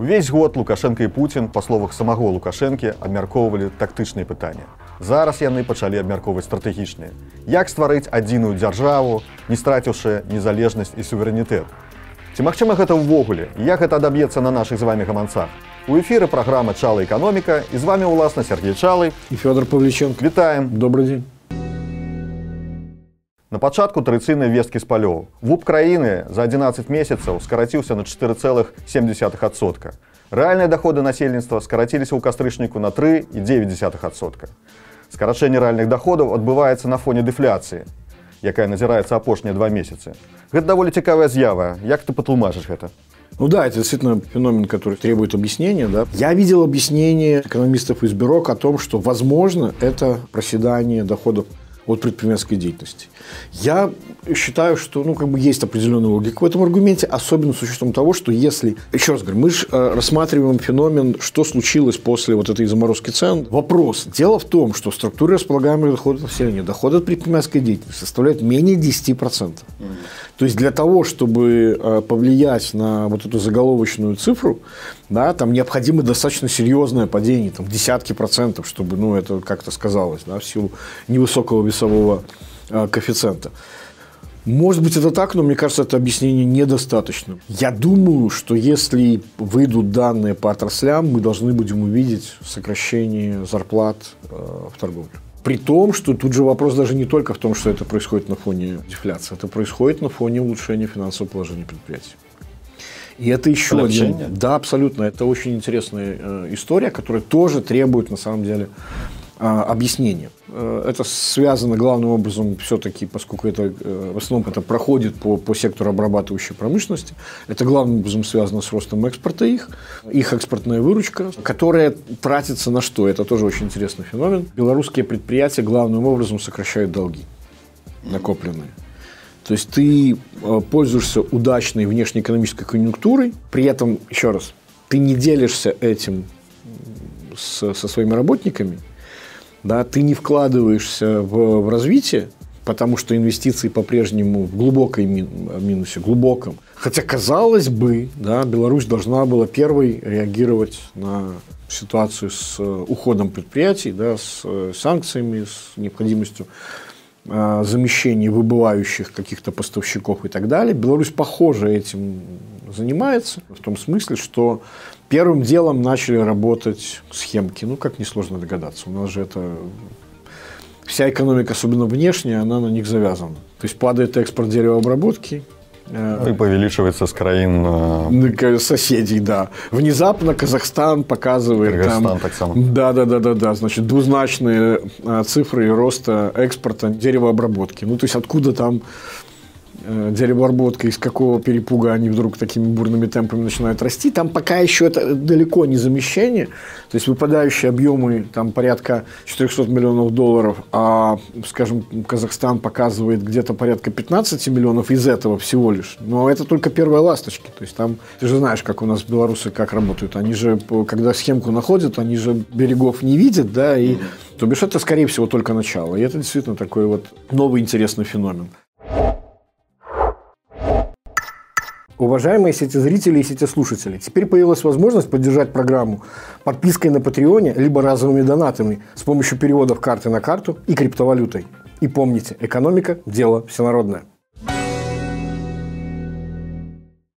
Увесь год Лукашенко і Путін, па словах самого Лукашэнкі, абмяркоўвалі тактычныя пытанні. Зараз яны пачалі абмяркоўваць стратэгічныя. Як стварыць адзіную дзяржаву, не страціўшы незалежнасць і суверэнітэт. Ці магчыма гэта ўвогуле, і як гэта адаб'ецца на нашых з вами гаманцах? У эфіры праграма Чала эканоміка і з вами ўласна Сергей Чалы і Фёдор Павліченко. Вітаем, добрый дзень. На пачатку традыцыйнай весткі з палёў. Вуп краіны за 11 месяцаў скараціўся на 4,7%. Рэальныя даходы насельніцтва скараціліся ў кастрычніку на 3,9%. Скарачэнне рэальных даходаў адбываецца на фоне дэфляцыі, якая назіраецца апошнія два месяцы. Гэта даволі цікавая з'ява. Як ты патлумажыш гэта? Ну да, это действительно феномен, который требует объяснения. Да. Я видел объяснение экономистов из бюро о том, что, возможно, это проседание доходов от предпринимательской деятельности. Я считаю, что ну, как бы есть определенная логика в этом аргументе, особенно с учетом того, что если, еще раз говорю, мы же э, рассматриваем феномен, что случилось после вот этой заморозки цен. Вопрос. Дело в том, что структура располагаемых доходов населения, доходы от предпринимательской деятельности составляют менее 10%. Mm. То есть для того, чтобы э, повлиять на вот эту заголовочную цифру, да, там необходимо достаточно серьезное падение, там десятки процентов, чтобы ну, это как-то сказалось да, в силу невысокого весового э, коэффициента. Может быть, это так, но мне кажется, это объяснение недостаточно. Я думаю, что если выйдут данные по отраслям, мы должны будем увидеть сокращение зарплат э, в торговле. При том, что тут же вопрос даже не только в том, что это происходит на фоне дефляции, это происходит на фоне улучшения финансового положения предприятий. И это еще Облегчение? один... Да, абсолютно. Это очень интересная э, история, которая тоже требует, на самом деле, а, объяснения. Э, это связано главным образом все-таки, поскольку это э, в основном это проходит по, по сектору обрабатывающей промышленности, это главным образом связано с ростом экспорта их, их экспортная выручка, которая тратится на что? Это тоже очень интересный феномен. Белорусские предприятия главным образом сокращают долги накопленные. То есть ты э, пользуешься удачной внешнеэкономической конъюнктурой, при этом, еще раз, ты не делишься этим с, со своими работниками – да, ты не вкладываешься в, в развитие, потому что инвестиции по-прежнему в глубокой минусе, глубоком. Хотя, казалось бы, да, Беларусь должна была первой реагировать на ситуацию с э, уходом предприятий, да, с э, санкциями, с необходимостью э, замещения выбывающих каких-то поставщиков и так далее. Беларусь, похоже, этим занимается, в том смысле, что Первым делом начали работать схемки. Ну, как несложно догадаться. У нас же это... Вся экономика, особенно внешняя, она на них завязана. То есть падает экспорт деревообработки, э, и увеличивается с краин э, соседей, да. Внезапно Казахстан показывает Кыргызстан там, так само. Да, да, да, да, да. Значит, двузначные э, цифры роста экспорта деревообработки. Ну, то есть откуда там деревообработка, из какого перепуга они вдруг такими бурными темпами начинают расти. Там пока еще это далеко не замещение. То есть выпадающие объемы там порядка 400 миллионов долларов, а, скажем, Казахстан показывает где-то порядка 15 миллионов из этого всего лишь. Но это только первые ласточки. То есть там, ты же знаешь, как у нас белорусы как работают. Они же, когда схемку находят, они же берегов не видят, да, и то бишь это, скорее всего, только начало. И это действительно такой вот новый интересный феномен. Уважаемые сети-зрители и сети-слушатели, теперь появилась возможность поддержать программу подпиской на Патреоне либо разовыми донатами с помощью переводов карты на карту и криптовалютой. И помните, экономика – дело всенародное.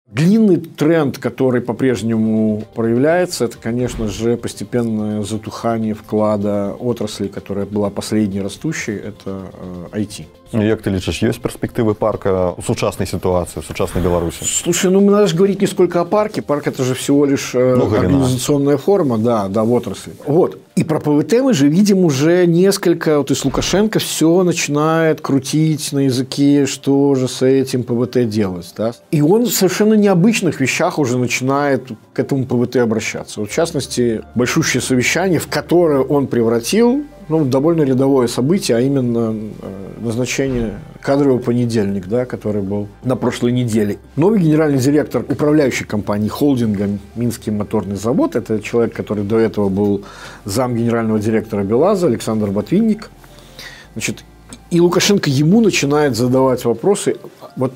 Длинный тренд, который по-прежнему проявляется, это, конечно же, постепенное затухание вклада отрасли, которая была последней растущей, это IT. Як ты лічыш ёсць перспектывы парка у сучаснай ситуации, в сучаснай Беларуси? Слушай, ну надо же говорить не сколько о парке. Парк это же всего лишь э, ну, организационная форма, да, да, в отрасли. Вот. И про ПВТ мы же видим уже несколько, вот из Лукашенко все начинает крутить на языке, что же с этим ПВТ делать. Да? И он в совершенно необычных вещах уже начинает к этому ПВТ обращаться. Вот, в частности, большущее совещание, в которое он превратил ну, довольно рядовое событие, а именно э, назначение кадрового понедельник, да, который был на прошлой неделе. Новый генеральный директор управляющей компании холдинга «Минский моторный завод», это человек, который до этого был зам генерального директора «БелАЗа» Александр Ботвинник. Значит, и Лукашенко ему начинает задавать вопросы. Вот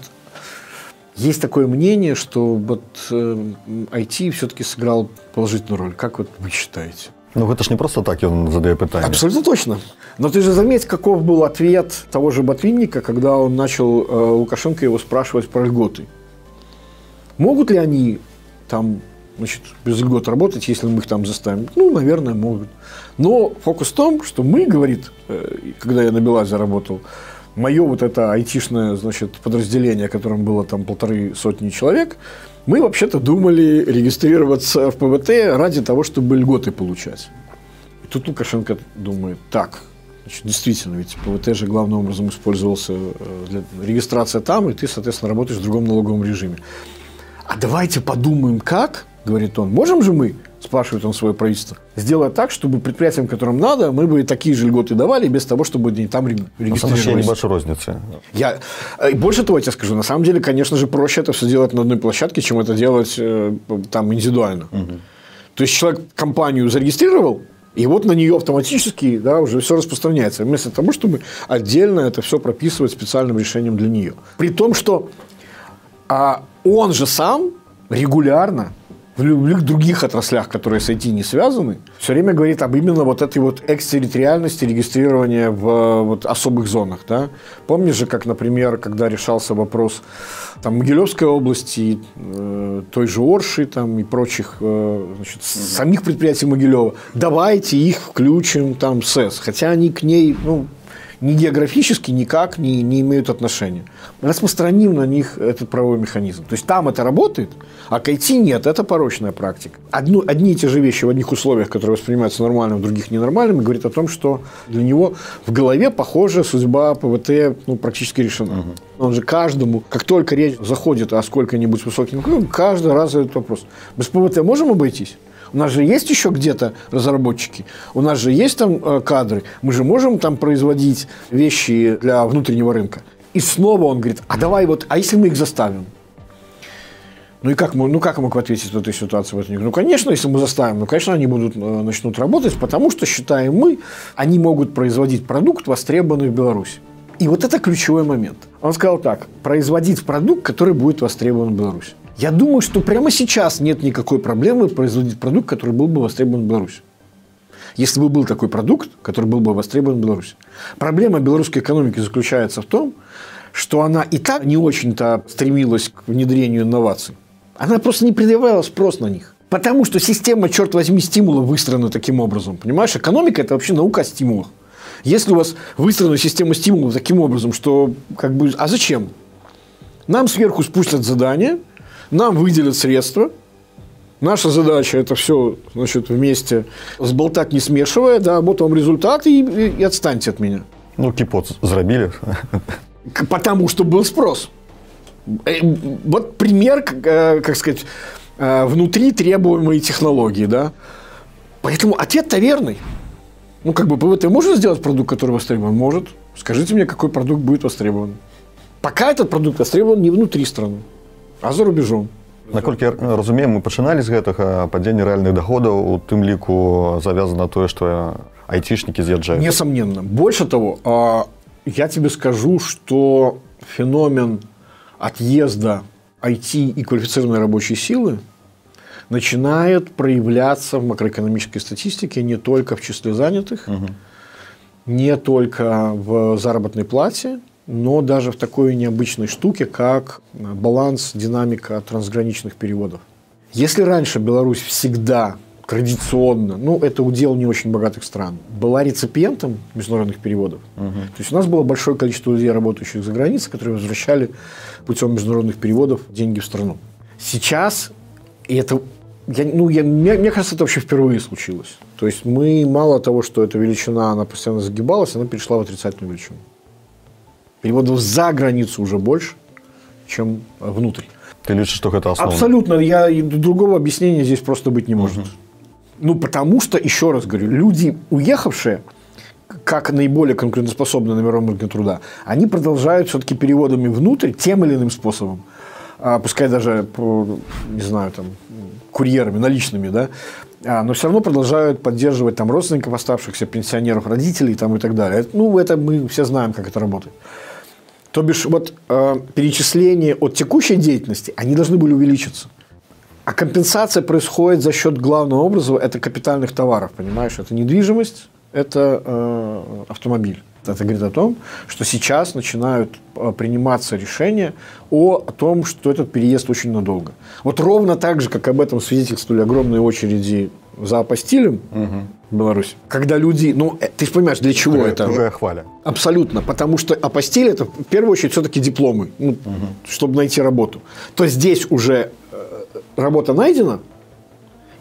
Есть такое мнение, что вот э, IT все-таки сыграл положительную роль. Как вот вы считаете? Ну, это ж не просто так он задает питание. Абсолютно точно. Но ты же заметь, каков был ответ того же Ботвинника, когда он начал э, Лукашенко его спрашивать про льготы. Могут ли они там значит, без льгот работать, если мы их там заставим? Ну, наверное, могут. Но фокус в том, что мы, говорит, э, когда я на Белазе работал, мое вот это айтишное, значит, подразделение, которым было там полторы сотни человек, мы вообще-то думали регистрироваться в ПВТ ради того, чтобы льготы получать. И тут Лукашенко думает, так, значит, действительно, ведь ПВТ же главным образом использовался э, для регистрации там, и ты, соответственно, работаешь в другом налоговом режиме. А давайте подумаем, как, говорит он, можем же мы спрашивает он свое правительство, сделать так, чтобы предприятиям, которым надо, мы бы такие же льготы давали, без того, чтобы они там регистрировались. На небольшой розницы. Я, э, больше того, я тебе скажу, на самом деле, конечно же, проще это все делать на одной площадке, чем это делать э, там индивидуально. Угу. То есть, человек компанию зарегистрировал, и вот на нее автоматически да, уже все распространяется. Вместо того, чтобы отдельно это все прописывать специальным решением для нее. При том, что а он же сам регулярно в любых других отраслях, которые с IT не связаны, все время говорит об именно вот этой вот экстерриториальности регистрирования в вот, особых зонах. Да? Помнишь же, как, например, когда решался вопрос там, Могилевской области, э, той же Орши там, и прочих э, значит, самих предприятий Могилева, давайте их включим там СЭС, хотя они к ней ну, ни географически никак не, не имеют отношения. Распространим на них этот правовой механизм. То есть там это работает, а к IT нет, это порочная практика. Одну, одни и те же вещи в одних условиях, которые воспринимаются нормальными, в других ненормальными, говорит о том, что для него в голове, похоже, судьба ПВТ ну, практически решена. Угу. Он же каждому, как только речь заходит о сколько-нибудь высоким, каждый раз задает вопрос. Без ПВТ можем обойтись? У нас же есть еще где-то разработчики, у нас же есть там э, кадры, мы же можем там производить вещи для внутреннего рынка. И снова он говорит, а давай вот, а если мы их заставим? Ну и как мы, ну как мы ответить в этой ситуации? В ну, конечно, если мы заставим, ну, конечно, они будут, э, начнут работать, потому что, считаем мы, они могут производить продукт, востребованный в Беларуси. И вот это ключевой момент. Он сказал так, производить продукт, который будет востребован в Беларуси. Я думаю, что прямо сейчас нет никакой проблемы производить продукт, который был бы востребован в Беларуси. Если бы был такой продукт, который был бы востребован в Беларуси. Проблема белорусской экономики заключается в том, что она и так не очень-то стремилась к внедрению инноваций. Она просто не предъявляла спрос на них. Потому что система, черт возьми, стимула выстроена таким образом. Понимаешь, экономика – это вообще наука о стимулах. Если у вас выстроена система стимулов таким образом, что как бы, а зачем? Нам сверху спустят задание, нам выделят средства, Наша задача это все значит, вместе сболтать не смешивая, да, вот вам результат и, и, отстаньте от меня. Ну, кипот зробили. Потому что был спрос. Э, вот пример, э, как сказать, э, внутри требуемой технологии, да. Поэтому ответ-то верный. Ну, как бы ПВТ может сделать продукт, который востребован? Может. Скажите мне, какой продукт будет востребован. Пока этот продукт востребован не внутри страны, а за рубежом. Наколькі я разумею мы пачыналі з гэтага падзення рэальных доходаў у тым ліку завязана тое што айцішнікі з'язджаюць несомненно больше того а, я тебе скажу что феномен отъезда IT и квалифицированной рабочей силы начинает проявляться в макроэкономической статистике не только в числе занятых, угу. не только в заработной плате, но даже в такой необычной штуке, как баланс, динамика трансграничных переводов. Если раньше Беларусь всегда традиционно, ну, это удел не очень богатых стран, была реципиентом международных переводов. Угу. То есть у нас было большое количество людей, работающих за границей, которые возвращали путем международных переводов деньги в страну. Сейчас, и это, я, ну, я, мне, мне кажется, это вообще впервые случилось. То есть мы мало того, что эта величина, она постоянно загибалась, она перешла в отрицательную величину. Переводов за границу уже больше, чем внутрь. Ты лишь что это основа? Абсолютно. Я, другого объяснения здесь просто быть не может. Угу. Ну, потому что, еще раз говорю, люди, уехавшие, как наиболее конкурентоспособные на мировом рынке труда, они продолжают все-таки переводами внутрь тем или иным способом. А, пускай даже, не знаю, там, курьерами, наличными, да, но все равно продолжают поддерживать там родственников оставшихся, пенсионеров, родителей там, и так далее. Ну, это мы все знаем, как это работает. То бишь, вот э, перечисления от текущей деятельности, они должны были увеличиться. А компенсация происходит за счет главного образа, это капитальных товаров, понимаешь? Это недвижимость, это э, автомобиль. Это говорит о том, что сейчас начинают э, приниматься решения о, о том, что этот переезд очень надолго. Вот ровно так же, как об этом свидетельствовали огромные очереди за апостилем угу. в Беларуси. Когда люди, ну, э, ты же понимаешь, для чего Другая- это? Другая хваля. Абсолютно. Потому что апостиль это в первую очередь все-таки дипломы, ну, чтобы найти работу. То здесь уже э, работа найдена,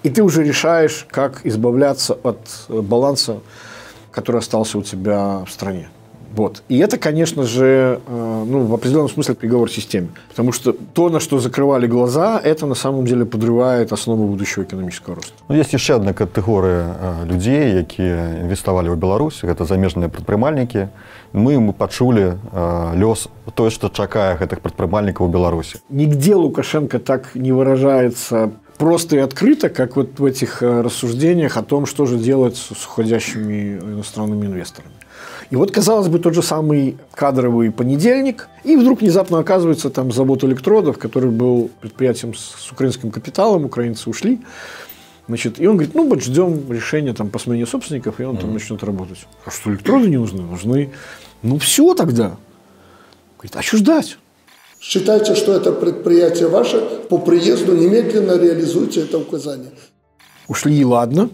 и ты уже решаешь, как избавляться от баланса, который остался у тебя в стране. Вот. И это, конечно же, э, ну, в определенном смысле приговор системе. Потому что то, на что закрывали глаза, это на самом деле подрывает основу будущего экономического роста. Ну, есть яшчэ одна катэгорыя э, людзей якія інвеставалі ў Беларусь гэта замежныя прадпрымальнікі мы мы пачулі э, лёс тое што чакае гэтых прадпрымальнікаў у Беларусі Нигде Лукашенко так не выражается просто и открыто, как вот в этих э, рассуждениях о том, что же делать с уходящими иностранными инвесторами. И вот, казалось бы, тот же самый кадровый понедельник, и вдруг внезапно оказывается там завод электродов, который был предприятием с с украинским капиталом, украинцы ушли, Значит, и он говорит, ну вот ждем решения там, по смене собственников, и он там начнет работать. А что, электроды не нужны? Нужны. Ну все тогда. Говорит, а что ждать? Считайте, что это предприятие ваше, по приезду немедленно реализуйте это указание. Ушли, и ладно,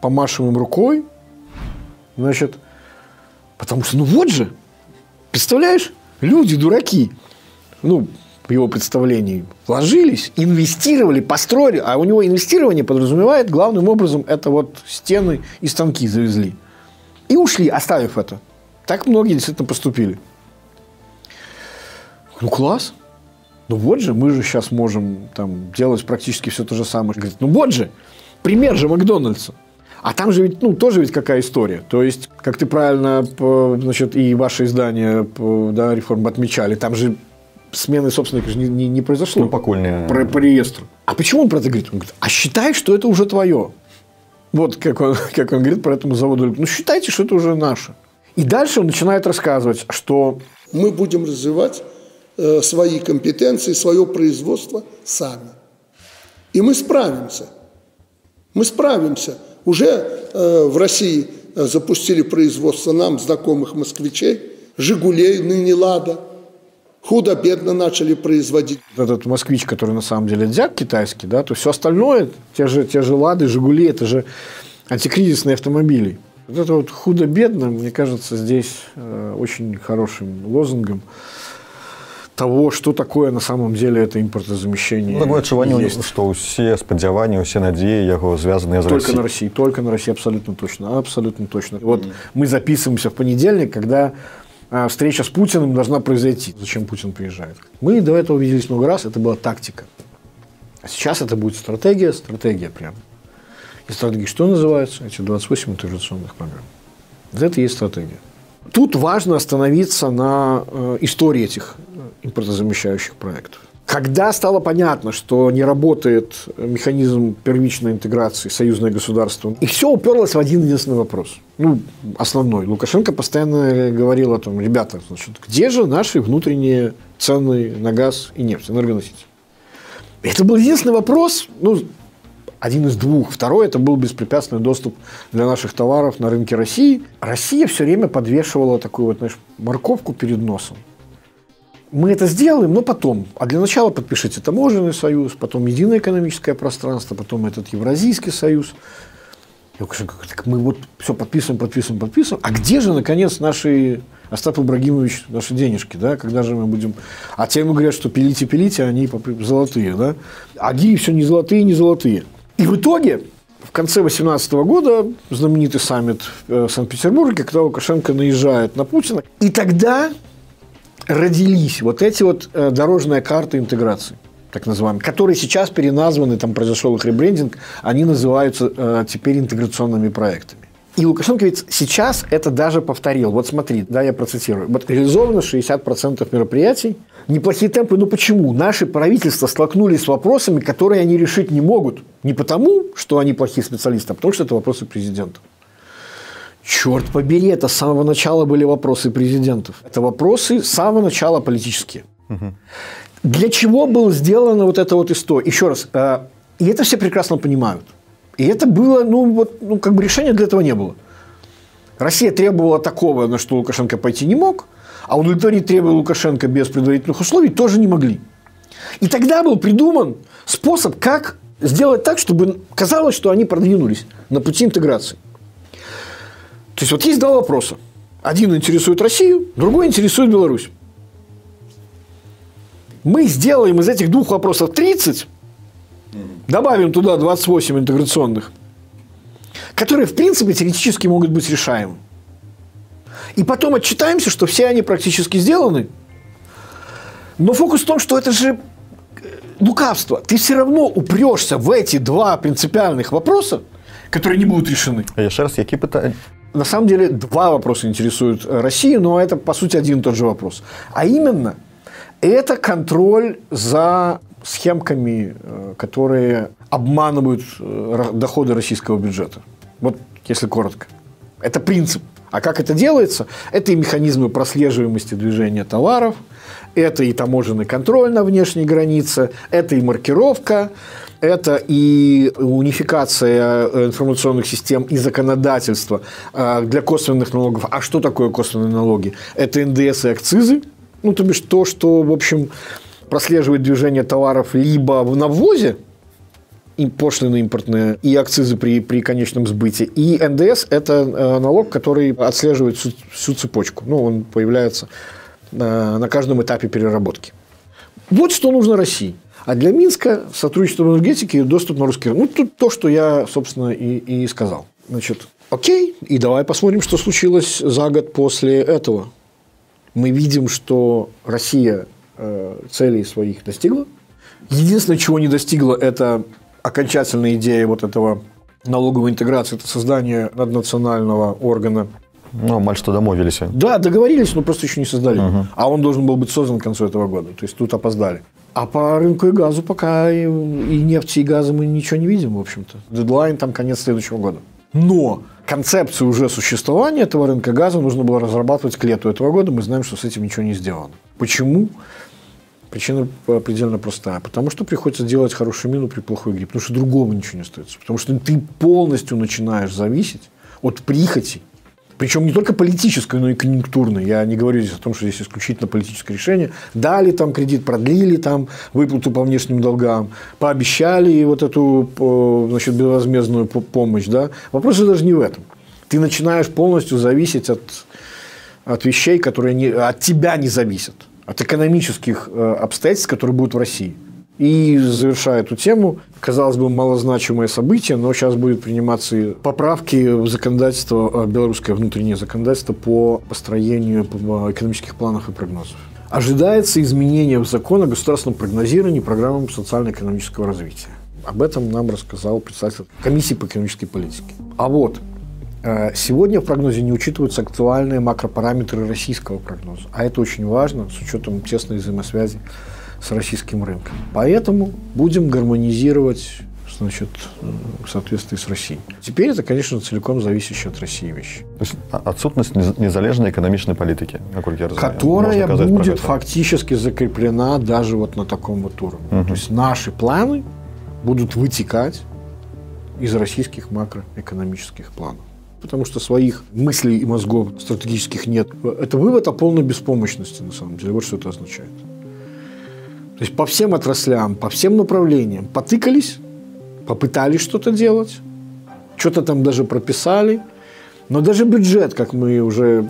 помашем им рукой, значит, потому что, ну вот же, представляешь, люди дураки, ну, в его представлении, вложились, инвестировали, построили, а у него инвестирование подразумевает главным образом это вот стены и станки завезли. И ушли, оставив это. Так многие действительно поступили. Ну, класс. Ну вот же, мы же сейчас можем там делать практически все то же самое. Говорит, ну вот же, пример же Макдональдса. А там же ведь, ну, тоже ведь какая история. То есть, как ты правильно, значит, и ваше издание, да, реформ отмечали, там же смены собственника же не, не- не произошло. Ну, пакуль не- Про- по реестру. А почему он про это говорит? Он говорит, а считай, что это уже твое. Вот как он, как он говорит про этому заводу. Ну, считайте, что это уже наше. И дальше он начинает рассказывать, что Мы будем развивать свои компетенции, свое производство сами. И мы справимся. Мы справимся. Уже э, в России э, запустили производство нам знакомых москвичей, «Жигулей», ныне «Лада». Худо-бедно начали производить. этот москвич, который на самом деле дяк китайский, да, то все остальное, те же, те же Лады, Жигули, это же антикризисные автомобили. Вот это вот худо-бедно, мне кажется, здесь э, очень хорошим лозунгом того, что такое на самом деле это импортозамещение. Ну, такое адчуванне есть. што ўсе спадзяванні усе надзеі яго звязаныя з Только Расіяй. на России, только на России, абсолютно точно, абсолютно точно. Вот мы записываемся в понедельник, когда а, встреча с Путиным должна произойти. Зачем Путин приезжает? Мы до этого виделись много раз, это была тактика. А сейчас это будет стратегия, стратегия прям. И стратегия что называется? Эти 28 интеграционных программ. Вот это и есть стратегия. Тут важно остановиться на э, истории этих э, импортозамещающих проектов. Когда стало понятно, что не работает механизм первичной интеграции союзное государство, и все уперлось в один единственный вопрос. Ну, основной. Лукашенко постоянно говорил о том, ребята, значит, где же наши внутренние цены на газ и нефть, энергоносители? Это был единственный вопрос, ну, один из двух. Второй – это был беспрепятственный доступ для наших товаров на рынке России. Россия все время подвешивала такую вот, знаешь, морковку перед носом. Мы это сделаем, но потом. А для начала подпишите таможенный союз, потом единое экономическое пространство, потом этот Евразийский союз. Я говорит, так мы вот все подписываем, подписываем, подписываем. А где же, наконец, наши, Остап Ибрагимович, наши денежки, да? Когда же мы будем... А те ему говорят, что пилите, пилите, они золотые, да? А ги все не золотые, не золотые. И в итоге в конце 2018 года знаменитый саммит э, в Санкт-Петербурге, когда Лукашенко наезжает на Путина. И тогда родились вот эти вот э, дорожные карты интеграции, так называемые, которые сейчас переназваны, там произошел их ребрендинг, они называются э, теперь интеграционными проектами. И Лукашенко ведь сейчас это даже повторил. Вот смотри, да, я процитирую. Вот реализовано 60% мероприятий. Неплохие темпы. Ну почему? Наши правительства столкнулись с вопросами, которые они решить не могут. Не потому, что они плохие специалисты, а потому что это вопросы президента. Черт побери, это с самого начала были вопросы президентов. Это вопросы с самого начала политические. Для чего была сделана вот эта вот история? Еще раз, э, и это все прекрасно понимают. И это было, ну, вот, ну, как бы решения для этого не было. Россия требовала такого, на что Лукашенко пойти не мог, а удовлетворить требования Лукашенко без предварительных условий тоже не могли. И тогда был придуман способ, как сделать так, чтобы казалось, что они продвинулись на пути интеграции. То есть вот есть два вопроса. Один интересует Россию, другой интересует Беларусь. Мы сделаем из этих двух вопросов 30, добавим туда 28 интеграционных, которые, в принципе, теоретически могут быть решаемы. И потом отчитаемся, что все они практически сделаны. Но фокус в том, что это же лукавство. Ты все равно упрешься в эти два принципиальных вопроса, которые не будут решены. Еще раз, какие питания? На самом деле два вопроса интересуют Россию, но это по сути один и тот же вопрос. А именно, это контроль за схемками, э, которые обманывают э, доходы российского бюджета. Вот если коротко. Это принцип. А как это делается? Это и механизмы прослеживаемости движения товаров – это и таможенный контроль на внешней границе, это и маркировка, это и унификация э, информационных систем и законодательства э, для косвенных налогов. А что такое косвенные налоги? Это НДС и акцизы, ну, то бишь то, что, в общем, прослеживает движение товаров либо на ввозе, и пошлины импортные, и акцизы при, при конечном сбытии. И НДС – это э, налог, который отслеживает всю, всю цепочку. Ну, он появляется на каждом этапе переработки. Вот что нужно России. А для Минска сотрудничество в энергетике и доступ на русский рынок. Ну, тут то, что я, собственно, и, и сказал. Значит, окей, и давай посмотрим, что случилось за год после этого. Мы видим, что Россия э, целей своих достигла. Единственное, чего не достигла, это окончательная идея вот этого налоговой интеграции, это создание наднационального органа ну, маль что домовились. Да, договорились, но просто еще не создали. Угу. А он должен был быть создан к концу этого года. То есть тут опоздали. А по рынку и газу пока и, и нефти, и газа мы ничего не видим, в общем-то. Дедлайн там конец следующего года. Но концепцию уже существования этого рынка газа нужно было разрабатывать к лету этого года. Мы знаем, что с этим ничего не сделано. Почему? Причина предельно простая. Потому что приходится делать хорошую мину при плохой игре. Потому что другого ничего не остается. Потому что ты полностью начинаешь зависеть от прихоти причем не только политическое, но и конъюнктурное. Я не говорю здесь о том, что здесь исключительно политическое решение. Дали там кредит, продлили там выплату по внешним долгам, пообещали вот эту значит, безвозмездную помощь. Да? Вопрос же даже не в этом. Ты начинаешь полностью зависеть от, от вещей, которые не, от тебя не зависят, от экономических э, обстоятельств, которые будут в России. И завершая эту тему, казалось бы, малозначимое событие, но сейчас будет приниматься поправки в законодательство, э, белорусское внутреннее законодательство по построению экономических планов и прогнозов. Ожидается изменение в закон о государственном прогнозировании программам социально-экономического развития. Об этом нам рассказал представитель комиссии по экономической политике. А вот э, Сегодня в прогнозе не учитываются актуальные макропараметры российского прогноза. А это очень важно с учетом тесной взаимосвязи с российским рынком. Поэтому будем гармонизировать значит, в соответствии с Россией. Теперь это, конечно, целиком зависящая от России вещь. То есть отсутность незалежной экономичной политики, насколько я разумею. Которая будет фактически закреплена даже вот на таком вот уровне. Угу. То есть наши планы будут вытекать из российских макроэкономических планов. Потому что своих мыслей и мозгов стратегических нет. Это вывод о полной беспомощности, на самом деле. Вот что это означает. То есть по всем отраслям, по всем направлениям потыкались, попытались что-то делать, что-то там даже прописали. Но даже бюджет, как мы уже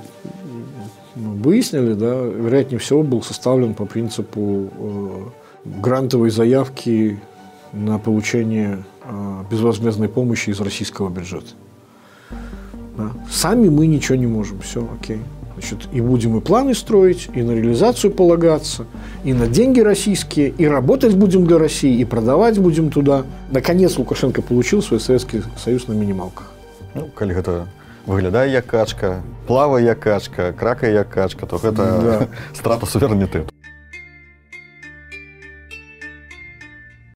выяснили, да, вероятнее всего был составлен по принципу э, грантовой заявки на получение э, безвозмездной помощи из российского бюджета. Да. Сами мы ничего не можем, все окей. Значит, и будем и планы строить, и на реализацию полагаться, и на деньги российские, и работать будем для России, и продавать будем туда. Наконец Лукашенко получил свой Советский Союз на минималках. Ну, калі гэта выглядае як качка, плавае як качка, кракае як качка, то гэта да. страта суверэнітэту.